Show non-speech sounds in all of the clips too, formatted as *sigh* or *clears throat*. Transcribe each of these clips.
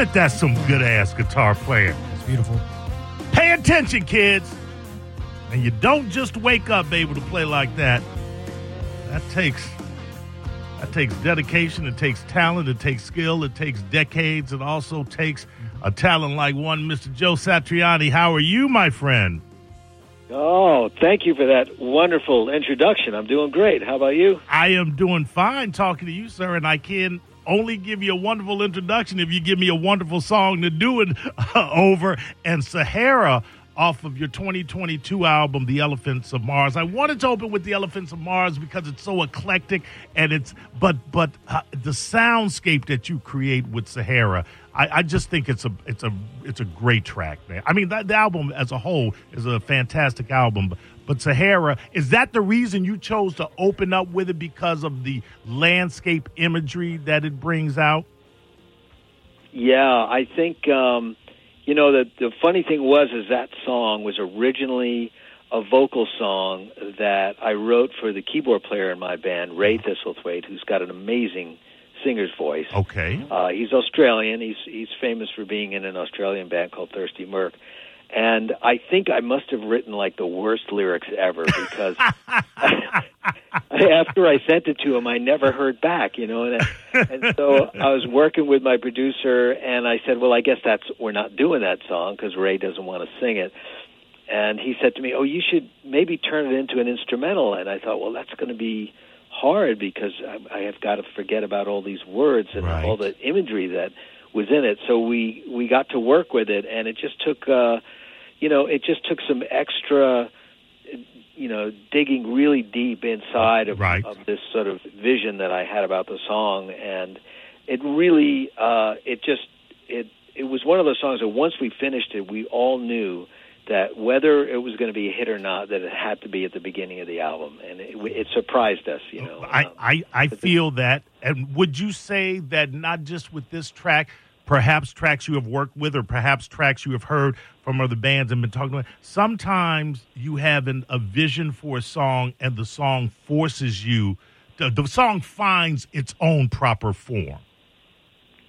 Damn it, that's some good ass guitar playing. It's beautiful. Pay attention, kids. And you don't just wake up able to play like that. That takes that takes dedication, it takes talent, it takes skill, it takes decades, it also takes a talent like one Mr. Joe Satriani. How are you, my friend? Oh, thank you for that wonderful introduction. I'm doing great. How about you? I am doing fine talking to you, sir, and I can only give you a wonderful introduction if you give me a wonderful song to do it over. And Sahara off of your 2022 album, The Elephants of Mars. I wanted to open with The Elephants of Mars because it's so eclectic and it's but but uh, the soundscape that you create with Sahara, I, I, just think it's a it's a it's a great track, man. I mean, that, the album as a whole is a fantastic album, but, but Sahara is that the reason you chose to open up with it because of the landscape imagery that it brings out? Yeah, I think. Um, you know, the the funny thing was is that song was originally a vocal song that I wrote for the keyboard player in my band, Rai Thistlethwayte, who's got an amazing singer's voice. Okay. Uh, he's Australian. He's he's famous for being in an Australian band called Thirsty Merc. And I think I must have written like the worst lyrics ever because *laughs* *laughs* after I sent it to him, I never heard back, you know. And, and so I was working with my producer, and I said, "Well, I guess that's we're not doing that song because Rai doesn't want to sing it." And he said to me, "Oh, you should maybe turn it into an instrumental." And I thought, "Well, that's going to be hard because I, I have got to forget about all these words and right. all the imagery that was in it." So we we got to work with it, and it just took. uh you know, it just took some extra, you know, digging really deep inside of, right. of this sort of vision that I had about the song, and it really, uh, it just, it, it was one of those songs that once we finished it, we all knew that whether it was going to be a hit or not, that it had to be at the beginning of the album, and it, it surprised us. You know, I um, I, I feel that. And would you say that not just with this track? Perhaps tracks you have worked with or perhaps tracks you have heard from other bands and been talking about. Sometimes you have an, a vision for a song and the song forces you, the, the song finds its own proper form.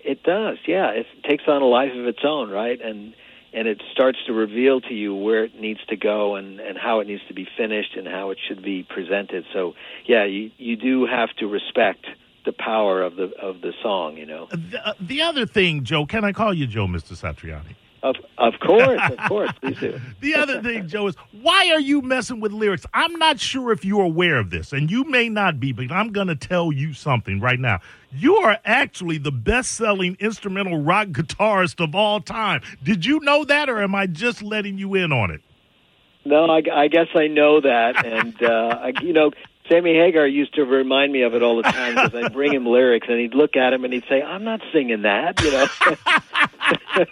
It does, yeah. It takes on a life of its own, right? And and it starts to reveal to you where it needs to go and and how it needs to be finished and how it should be presented. So, yeah, you you do have to respect the power of the of the song, you know. The, uh, the other thing, Joe, can I call you Joe, Mr. Satriani? Of of course, of *laughs* course, please do. the other thing, Joe, is why are you messing with lyrics? I'm not sure if you're aware of this, and you may not be, but I'm going to tell you something right now. You are actually the best-selling instrumental rock guitarist of all time. Did you know that, or am I just letting you in on it? No, I, I guess I know that, and uh, I, you know, Sammy Hagar used to remind me of it all the time because I'd bring him *laughs* lyrics and he'd look at him and he'd say, "I'm not singing that," you know.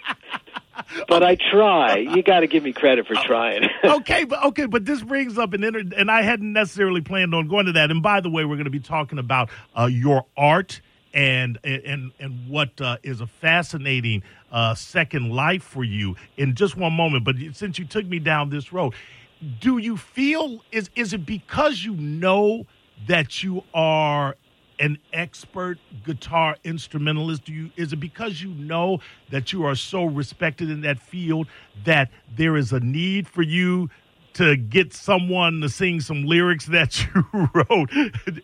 *laughs* but I try. You got to give me credit for trying. *laughs* okay, but okay, but this brings up an inter- and I hadn't necessarily planned on going to that. And by the way, we're going to be talking about uh, your art and and and what uh, is a fascinating uh, second life for you in just one moment. But since you took me down this road, do you feel is is it because you know that you are an expert guitar instrumentalist? Do you is it because you know that you are so respected in that field that there is a need for you to get someone to sing some lyrics that *laughs* you wrote?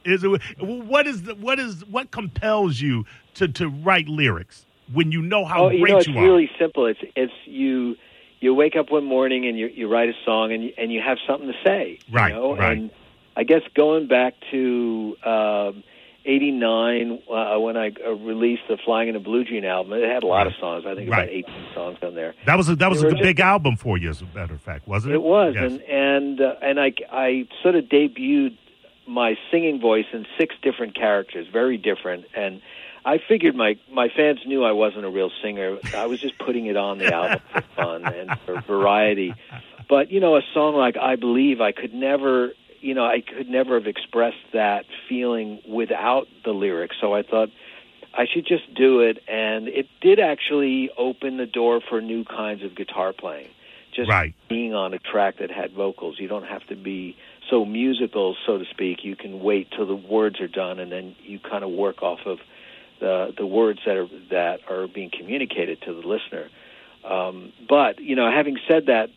is it what is the, what is what compels you to to write lyrics when you know how oh, great you know, it's you are? really simple. It's it's you you wake up one morning and you you write a song and you, and you have something to say. Right, You know? right. And I guess going back to um, '89 uh, when I uh, released the Flying in a Blue Dream album, it had a lot of songs. I think Right. about 18 songs on there. That was a, that was a just- big album for you, as a matter of fact, wasn't it? It was, Yes. and and uh, and I I sort of debuted my singing voice in six different characters, very different, and I figured my my fans knew I wasn't a real singer. I was just putting it on the album for fun and for variety. But you know, a song like "I Believe," I could never, you know, I could never have expressed that feeling without the lyrics. So I thought I should just do it, and it did actually open the door for new kinds of guitar playing. Just Right. being on a track that had vocals, you don't have to be so musical, so to speak. You can wait till the words are done, and then you kind of work off of the the words that are that are being communicated to the listener. Um, but you know, having said that,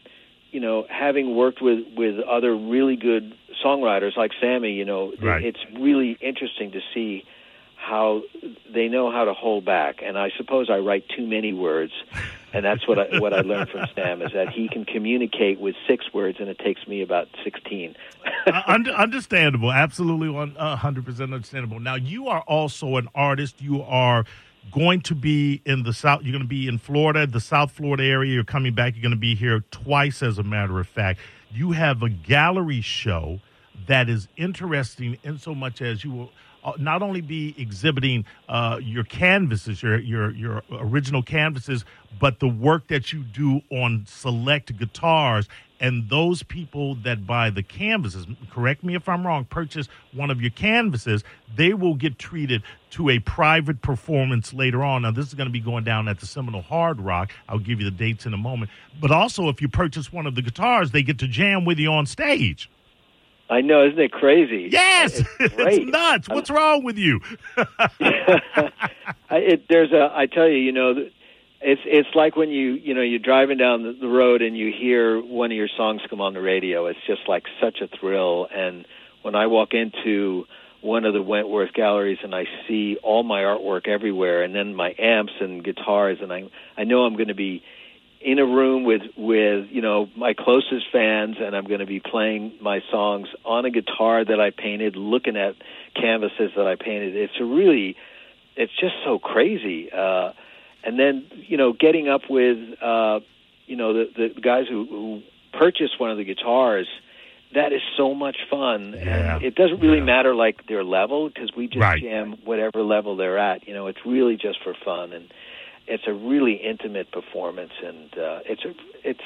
you know, having worked with with other really good songwriters like Sammy, you know, Right. it's really interesting to see how they know how to hold back. And I suppose I write too many words, and that's what I what I learned from Sam is that he can communicate with six words, and it takes me about sixteen. uh, under, understandable, absolutely one hundred percent understandable. Now you are also an artist. You are going to be in the south. You're going to be in Florida, the South Florida area. You're coming back. You're going to be here twice, as a matter of fact. You have a gallery show that is interesting in so much as you will uh, not only be exhibiting uh, your canvases, your your your original canvases, but the work that you do on select guitars. And those people that buy the canvases, correct me if I'm wrong, purchase one of your canvases, they will get treated to a private performance later on. Now, this is going to be going down at the Seminole Hard Rock. I'll give you the dates in a moment. But also, if you purchase one of the guitars, they get to jam with you on stage. I know, isn't it crazy? Yes, it's, *laughs* it's nuts. What's wrong with you? *laughs* I, it, there's a. I tell you, you know, it's it's like when you you know you're driving down the, the road and you hear one of your songs come on the radio. It's just like such a thrill. And when I walk into one of the Wentworth galleries and I see all my artwork everywhere, and then my amps and guitars, and I I know I'm going to be in a room with with you know my closest fans and I'm going to be playing my songs on a guitar that I painted looking at canvases that I painted it's a really it's just so crazy uh and then you know getting up with uh you know the the guys who, who purchased one of the guitars that is so much fun Yeah. and it doesn't really Yeah. matter like their level because we just Right. jam whatever level they're at you know it's really just for fun and it's a really intimate performance and uh, it's a, it's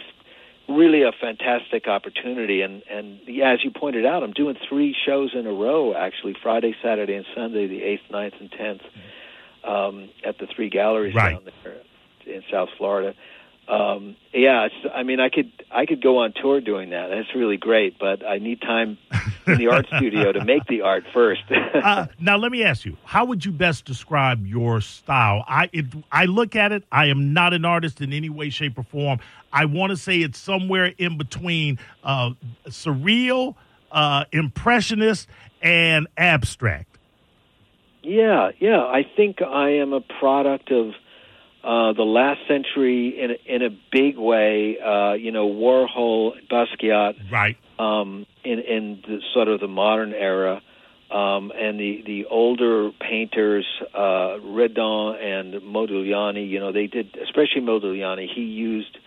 really a fantastic opportunity. And and yeah, as you pointed out I'm doing three shows in a row actually Friday Saturday and Sunday the 8th 9th and 10th um, at the three galleries Right. down there in South Florida. Um, yeah it's, I mean I could I could go on tour doing that. That's really great but I need time *laughs* in the art studio to make the art first *laughs* uh, now, let me ask you: How would you best describe your style? I it, I look at it. I am not an artist in any way, shape, or form. I want to say it's somewhere in between uh, surreal, uh, impressionist, and abstract. Yeah, yeah. I think I am a product of uh, the last century in a, in a big way. Uh, you know, Warhol, Basquiat, Right. Um, in in the, sort of the modern era, um, and the the older painters, uh, Redon and Modigliani. You know, they did, especially Modigliani. He used.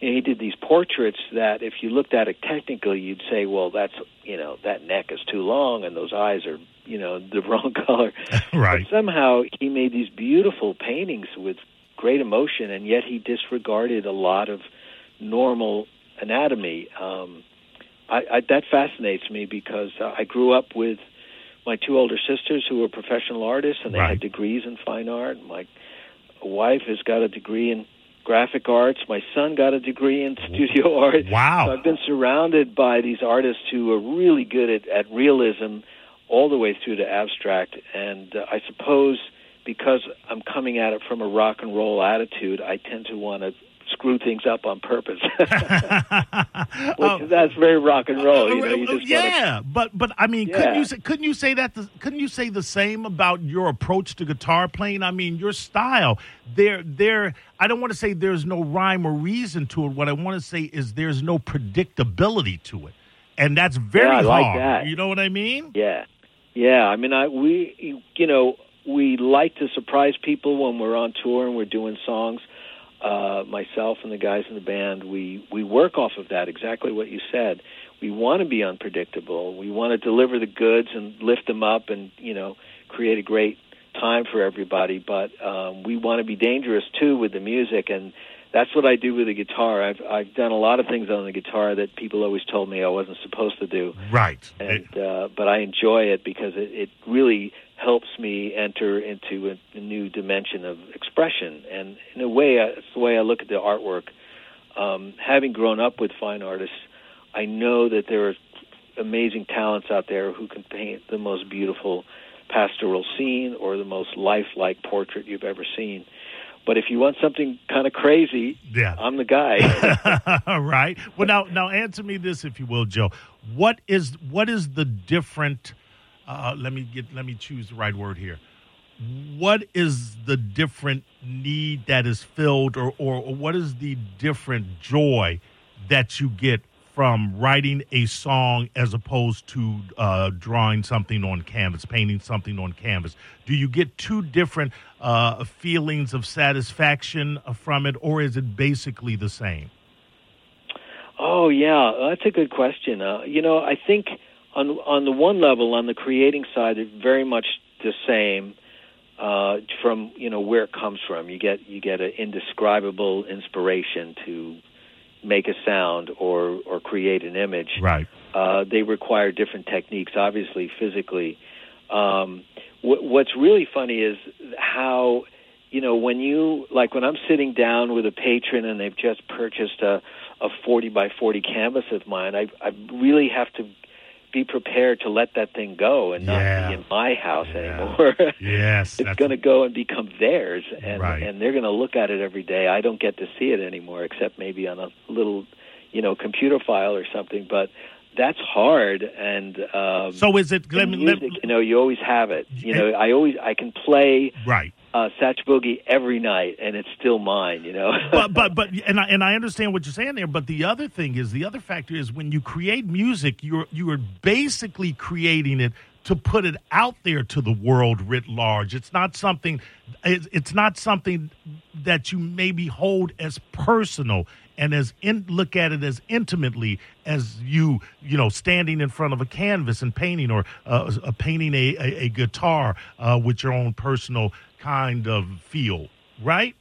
He did these portraits that, if you looked at it technically, you'd say, "Well, that's you know that neck is too long, and those eyes are you know *laughs* the wrong color." *laughs* Right. But somehow he made these beautiful paintings with great emotion, and yet he disregarded a lot of normal anatomy. Um, I, I, that fascinates me because uh, I grew up with my two older sisters who were professional artists, and they Right. had degrees in fine art. My wife has got a degree in graphic arts. My son got a degree in studio *laughs* art. Wow. So I've been surrounded by these artists who are really good at, at realism all the way through to abstract. And uh, I suppose because I'm coming at it from a rock and roll attitude, I tend to want to screw things up on purpose. *laughs* *laughs* Oh, Which, that's very rock and roll. You oh, know, you just wanna- yeah, but but I mean, couldn't you say, couldn't you say that? The, couldn't you say the same about your approach to guitar playing? I mean, your style. There, there. I don't want to say there's no rhyme or reason to it. What I want to say is there's no predictability to it, and that's very Yeah, I like hard. that. You know what I mean? Yeah, yeah. I mean, I we you know we like to surprise people when we're on tour and we're doing songs. Uh, myself and the guys in the band, we we work off of that. Exactly what you said. We want to be unpredictable. We want to deliver the goods and lift them up, and you know, create a great time for everybody. But um, we want to be dangerous too with the music, and that's what I do with the guitar. I've I've done a lot of things on the guitar that people always told me I wasn't supposed to do Right. and uh, but I enjoy it because it, it really helps me enter into a, a new dimension of expression. And in a way, it's the way I look at the artwork. Um, having grown up with fine artists, I know that there are amazing talents out there who can paint the most beautiful pastoral scene or the most lifelike portrait you've ever seen. But if you want something kind of crazy, Yeah. I'm the guy. *laughs* Right. Well, now, now answer me this, if you will, Joe. What is what is the different? Uh, let me get. Let me choose the right word here. What is the different need that is filled, or or, or what is the different joy that you get from writing a song as opposed to uh, drawing something on canvas, painting something on canvas? Do you get two different uh, feelings of satisfaction from it, or is it basically the same? Oh yeah, that's a good question. Uh, you know, I think on on the one level, on the creating side, it's very much the same uh, from you know where it comes from. You get you get an indescribable inspiration to make a sound or or create an image. Right. Uh, they require different techniques, obviously physically. Um, wh- what's really funny is how you know when you like when I'm sitting down with a patron and they've just purchased a a 40 by 40 canvas of mine, I I really have to be prepared to let that thing go and not Yeah. be in my house Yeah. anymore. *laughs* Yes. it's going to go and become theirs, and Right. and they're going to look at it every day. I don't get to see it anymore, except maybe on a little, you know, computer file or something. But that's hard, and um, So is it? Let me, let, music, you know, you always have it. You know, I always I can play right. Uh, Satch Boogie every night, and it's still mine. You know, *laughs* but but but *laughs* and I, and I understand what you're saying there. But the other thing is the other factor is when you create music, you're you are basically creating it to put it out there to the world writ large. It's not something. It's, it's not something that you maybe hold as personal and as in, look at it as intimately as you you know standing in front of a canvas and painting or uh, uh, painting a, a, a guitar uh, with your own personal kind of feel. Right.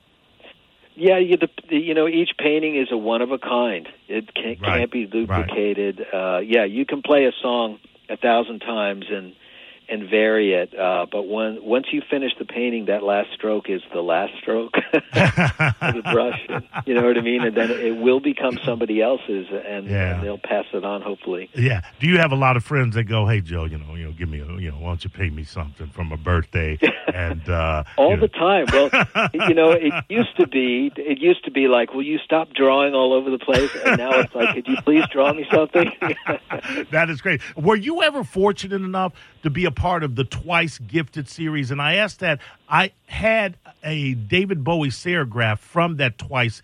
Yeah, you, the, the, you know, each painting is a one of a kind. It can't, Right, can't be duplicated. Uh, yeah, you can play a song a thousand times and and vary it, uh, but when once you finish the painting, that last stroke is the last stroke *laughs* of the brush. *laughs* You know what I mean? And then it will become somebody else's, and, Yeah. and they'll pass it on. Hopefully. Yeah. Do you have a lot of friends that go, "Hey Joe, you know, you know, give me, a, you know, why don't you pay me something from a birthday?" *laughs* And uh, all you know, the time. Well, you know, it used to be it used to be like, will you stop drawing all over the place? And now it's like, could you please draw me something? that is great. Were you ever fortunate enough to be a part of the Twice Gifted series? And I asked that. I had a David Bowie serigraph from that Twice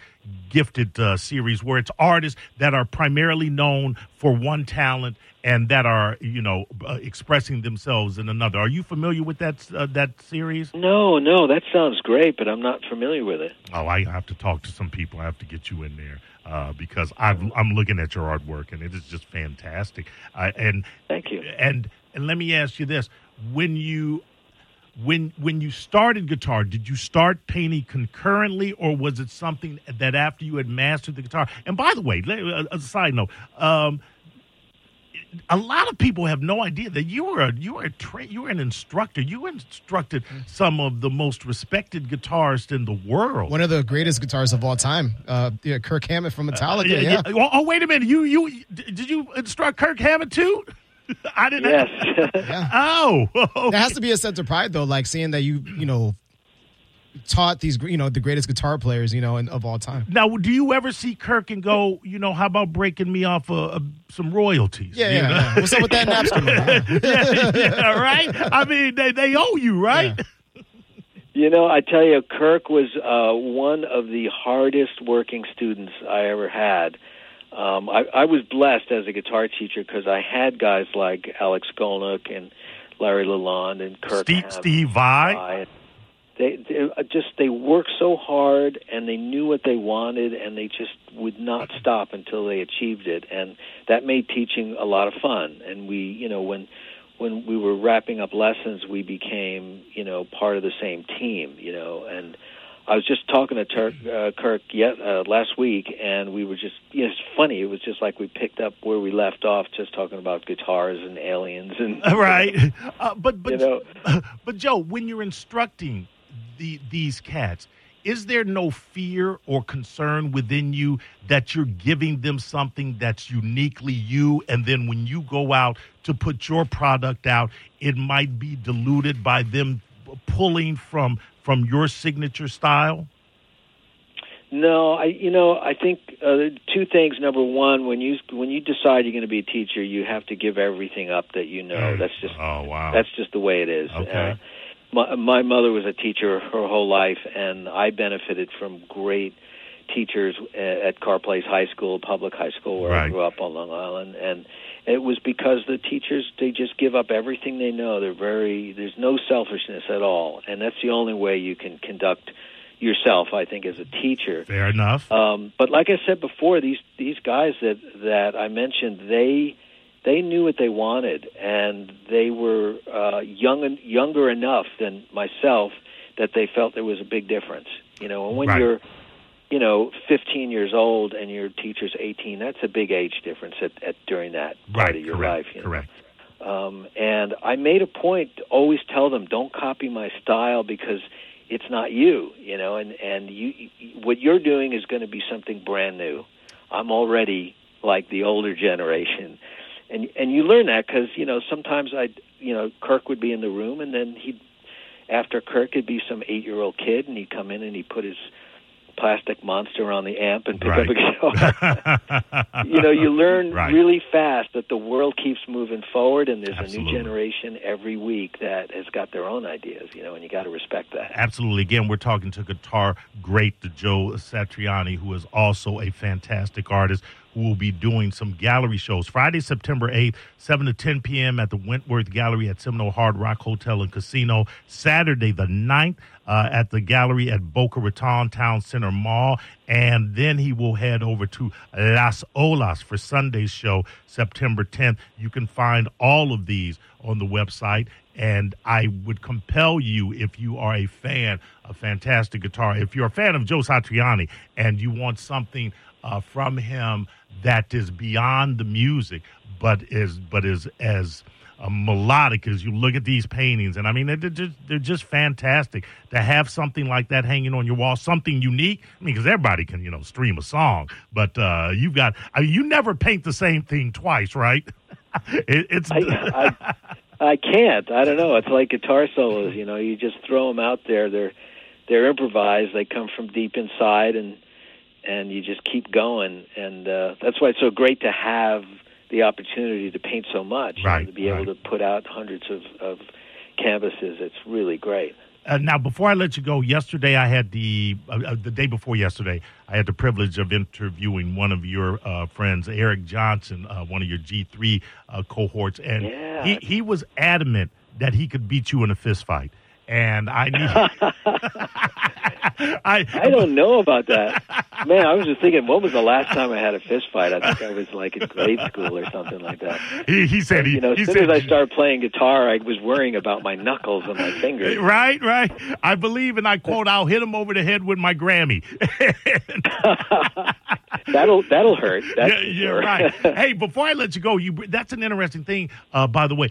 Gifted uh, series, where it's artists that are primarily known for one talent and that are, you know, uh, expressing themselves in another. Are you familiar with that uh, that series? no, no, that sounds great, but I'm not familiar with it. Oh, I have to talk to some people. I have to get you in there uh, because I've, I'm looking at your artwork and it is just fantastic. Uh, and Thank you. and and let me ask you this: when you when when you started guitar, did you start painting concurrently, or was it something that after you had mastered the guitar? And by the way, let- a, side note. Um, a lot of people have no idea that you were a, you were a tra- you were an instructor. You instructed some of the most respected guitarists in the world. One of the greatest guitarists of all time, uh, yeah, Kirk Hammett from Metallica. Yeah, yeah. yeah. Oh, oh, wait a minute. You you did you instruct Kirk Hammett too? *laughs* I didn't. Yes. *laughs* Yeah. Oh, okay. There has to be a sense of pride, though, like seeing that you, you know, taught these, you know, the greatest guitar players, you know, in, of all time. now, do you ever see Kirk and go, you know, how about breaking me off uh, uh, some royalties? Yeah, yeah, yeah. What's up with that Napster? money? *laughs* Yeah. yeah, right. I mean, they they owe you, right? You know, I tell you, Kirk was uh, one of the hardest working students I ever had. Um, I, I was blessed as a guitar teacher because I had guys like Alex Skolnick and Larry Lalonde and Kirk Steve. Steve Vai. Vai. They, they uh, just they worked so hard and they knew what they wanted and they just would not stop until they achieved it and that made teaching a lot of fun and we you know when when we were wrapping up lessons we became you know part of the same team you know and I was just talking to Turk, uh, Kirk yet uh, last week, and we were just, you know, it's funny. It was just like we picked up where we left off, just talking about guitars and aliens and *laughs* right. Uh, but but You know. *laughs* but Joe, when you're instructing the these cats, is there no fear or concern within you that you're giving them something that's uniquely you, and then when you go out to put your product out, it might be diluted by them pulling from from your signature style? No, I you know I think uh, two things. Number one, when you when you decide you're going to be a teacher, you have to give everything up that you know. Mm. That's just Oh wow. that's just the way it is. Okay. Uh, my, my mother was a teacher her whole life, and I benefited from great teachers uh, at Carle Place High School, public high school, where I grew up on Long Island, and it was because the teachers they just give up everything they know. They're very there's no selfishness at all, and that's the only way you can conduct yourself. I think as a teacher. Fair enough. Um, but like I said before, these these guys that that I mentioned, they they knew what they wanted, and they were uh, young and younger enough than myself that they felt there was a big difference. You know, and when Right. you're you know 15 years old and your teacher's 18, that's a big age difference at, at during that part right. of your correct. life. You know? Correct. Um, and I made a point to always tell them, don't copy my style because it's not you, you know, and and you what you're doing is going to be something brand new. I'm already like the older generation, and and you learn that because you know sometimes I you know Kirk would be in the room and then he'd after Kirk it'd be some eight year old kid and he'd come in and he'd put his plastic monster on the amp and pick Right. up a guitar. *laughs* you know, you learn Right. really fast that the world keeps moving forward, and there's Absolutely. a new generation every week that has got their own ideas. You know, and you got to respect that. Absolutely. Again, we're talking to guitar great Joe Satriani, who is also a fantastic artist who will be doing some gallery shows Friday, September 8th, 7 to 10 p.m. at the Wentworth Gallery at Seminole Hard Rock Hotel and Casino. Saturday, the 9th, uh, at the gallery at Boca Raton Town Center Mall. And then he will head over to Las Olas for Sunday's show, September 10th. You can find all of these on the website. And I would compel you, if you are a fan of fantastic guitar, if you're a fan of Joe Satriani and you want something uh, from him that is beyond the music, but is but is as uh, melodic as you look at these paintings, and I mean they're just, they're just fantastic to have something like that hanging on your wall, something unique. I mean, because everybody can you know stream a song, but uh, you've got I mean, you never paint the same thing twice, right? *laughs* it, it's I, I I can't. I don't know. It's like guitar solos. You know, you just throw them out there. They're they're improvised. They come from deep inside, and and you just keep going. And uh, that's why it's so great to have the opportunity to paint so much Right, and to be able right. to put out hundreds of, of canvases. It's really great. Uh, now, before I let you go, yesterday I had the uh, uh, the day before yesterday I had the privilege of interviewing one of your uh, friends, Eric Johnson, uh, one of your G three uh, cohorts, and Yeah. he he was adamant that he could beat you in a fist fight, and I need. *laughs* *laughs* I I don't know about that. Man, I was just thinking, when was the last time I had a fist fight? I think I was like in grade school or something like that. He, he said he, You know, he as soon said as I started playing guitar, I was worrying about my knuckles and my fingers. Right, right. I believe, and I quote, "I'll hit him over the head with my Grammy." *laughs* That'll that'll hurt. That's yeah, you're sure. right. *laughs* hey, before I let you go, you that's an interesting thing. Uh, by the way,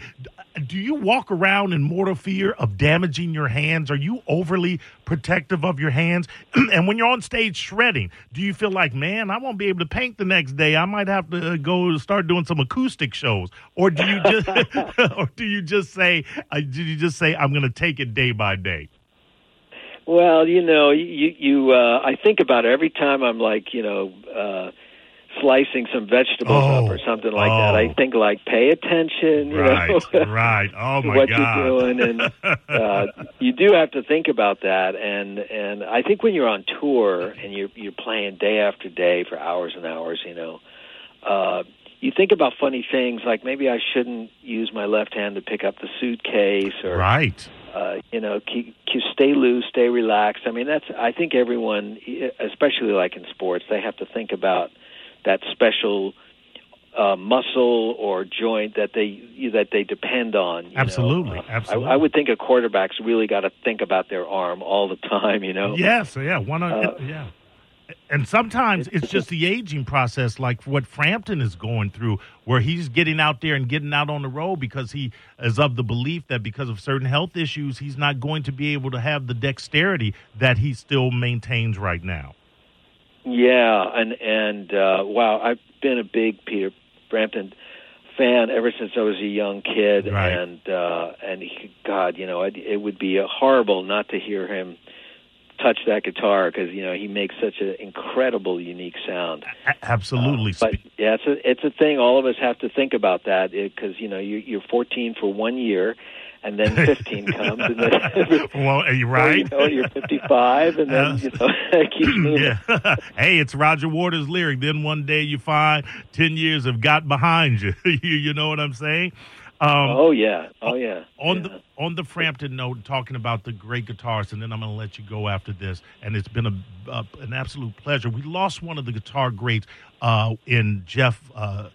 do you walk around in mortal fear of damaging your hands? Are you overly protective of your hands? *clears throat* and when you're on stage shredding, do you feel like, man, I won't be able to paint the next day? I might have to uh, go start doing some acoustic shows, or do you just, *laughs* or do you just say, uh, do you just say, I'm going to take it day by day? Well, you know, you you uh I think about it every time I'm like, you know, uh slicing some vegetables Oh, up or something like that. oh. I think like pay attention, you Right, know. right. *laughs* Oh my what God. you're doing and *laughs* uh you do have to think about that and and I think when you're on tour and you're you're playing day after day for hours and hours, you know, uh you think about funny things like maybe I shouldn't use my left hand to pick up the suitcase or right. uh, you know, keep, keep, stay loose, stay relaxed. I mean, that's. I think everyone, especially like in sports, they have to think about that special uh, muscle or joint that they that they depend on. you know. Absolutely, Uh, absolutely. I, I would think a quarterback's really got to think about their arm all the *laughs* time. You know. Yes, yeah, one. Uh, yeah. And sometimes it's just the aging process, like what Frampton is going through, where he's getting out there and getting out on the road because he is of the belief that because of certain health issues, he's not going to be able to have the dexterity that he still maintains right now. Yeah, and and uh, wow, I've been a big Peter Frampton fan ever since I was a young kid, Right. and uh, and he, God, you know, it, it would be horrible not to hear him touch that guitar because you know he makes such an incredible, unique sound. Absolutely. But yeah, it's a it's a thing. All of us have to think about that because you know you, you're 14 for one year, and then 15 comes, and then *laughs* well, are you you right? know you're 55, and then you know *laughs* it keeps *laughs* moving. Yeah. hey, it's Roger Waters' lyric. Then one day you find 10 years have got behind you. you, you know what I'm saying? Um, Oh yeah, oh yeah. on yeah. the on the Frampton note, talking about the great guitarists, and then I'm going to let you go after this. And it's been a, uh, an absolute pleasure. We lost one of the guitar greats uh, in Jeff, uh,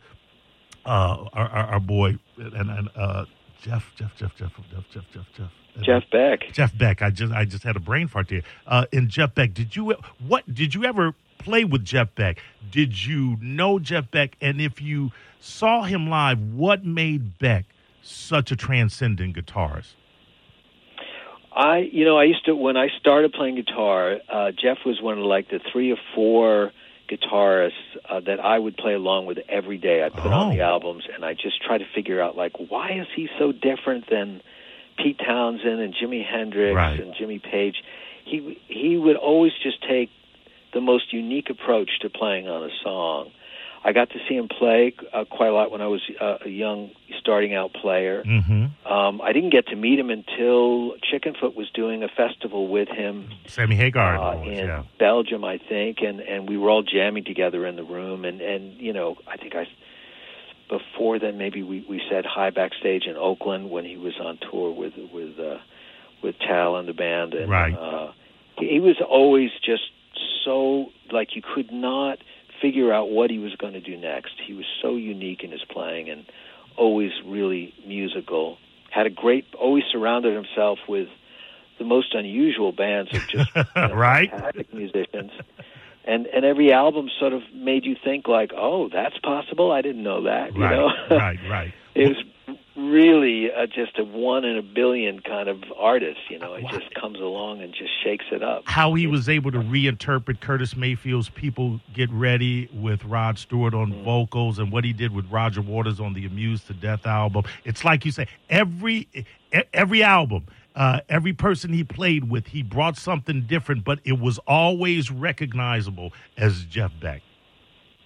uh, our, our, our boy, and, and uh, Jeff, Jeff, Jeff, Jeff, Jeff, Jeff, Jeff, Jeff. Jeff Beck. Jeff Beck. I just I just had a brain fart there. Uh, in Jeff Beck, did you what did you ever play with Jeff Beck? Did you know Jeff Beck? And if you saw him live, what made Beck such a transcendent guitarist? I, you know, I used to when I started playing guitar. Uh, Jeff was one of like the three or four guitarists uh, that I would play along with every day. I put on the Oh. albums, and I just try to figure out like why is he so different than Pete Townshend and Jimi Hendrix Right. and Jimmy Page. He he would always just take the most unique approach to playing on a song. I got to see him play uh, quite a lot when I was uh, a young starting out player. Mm-hmm. Um, I didn't get to meet him until Chickenfoot was doing a festival with him Sammy Hagar. uh, was, in yeah. Belgium, I think, and and we were all jamming together in the room, and and you know, I think I before then maybe we we said hi backstage in Oakland when he was on tour with with uh, with Tal and the band, and Right. uh, he was always just so like you could not figure out what he was going to do next. He was so unique in his playing and always really musical. Had a great, always surrounded himself with the most unusual bands of just *laughs* you know, Right. fantastic musicians. And and every album sort of made you think like, oh, that's possible. I didn't know that. You Right, know, *laughs* right, right. it was really uh, just a one in a billion kind of artist. You know, it Wow. just comes along and just shakes it up. How he was able to reinterpret Curtis Mayfield's "People Get Ready" with Rod Stewart on Mm. vocals, and what he did with Roger Waters on the "Amused to Death" album. It's like you say, every every album. Uh, every person he played with, he brought something different, but it was always recognizable as Jeff Beck.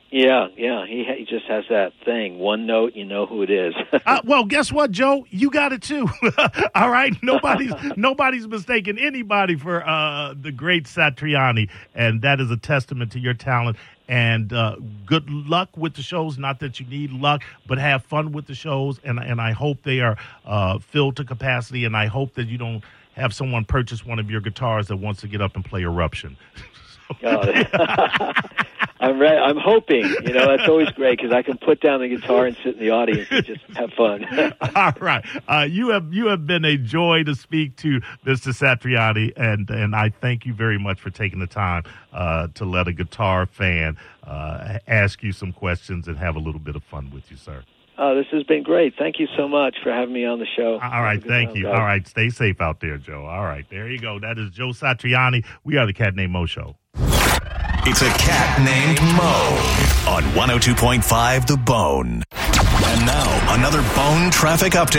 Yeah, yeah. He he just has that thing. One note, you know who it is. *laughs* Uh, well, guess what, Joe? You got it too. *laughs* All right, nobody's *laughs* nobody's mistaken anybody for uh, the great Satriani, and that is a testament to your talent. And uh, good luck with the shows. Not that you need luck, but have fun with the shows. And and I hope they are uh, filled to capacity. And I hope that you don't have someone purchase one of your guitars that wants to get up and play Eruption. Uh, I'm re- I'm hoping. You know, that's always great because I can put down the guitar and sit in the audience and just have fun. *laughs* All right, uh, you have you have been a joy to speak to, Mr. Satriani, and and I thank you very much for taking the time uh, to let a guitar fan uh, ask you some questions and have a little bit of fun with you, sir. Oh, this has been great. Thank you so much for having me on the show. All right, thank time, you. guys. All right, stay safe out there, Joe. All right, there you go. That is Joe Satriani. We are the Cat Named Mo Show. It's a cat named Mo on 102.5 The Bone. And now, another bone traffic update.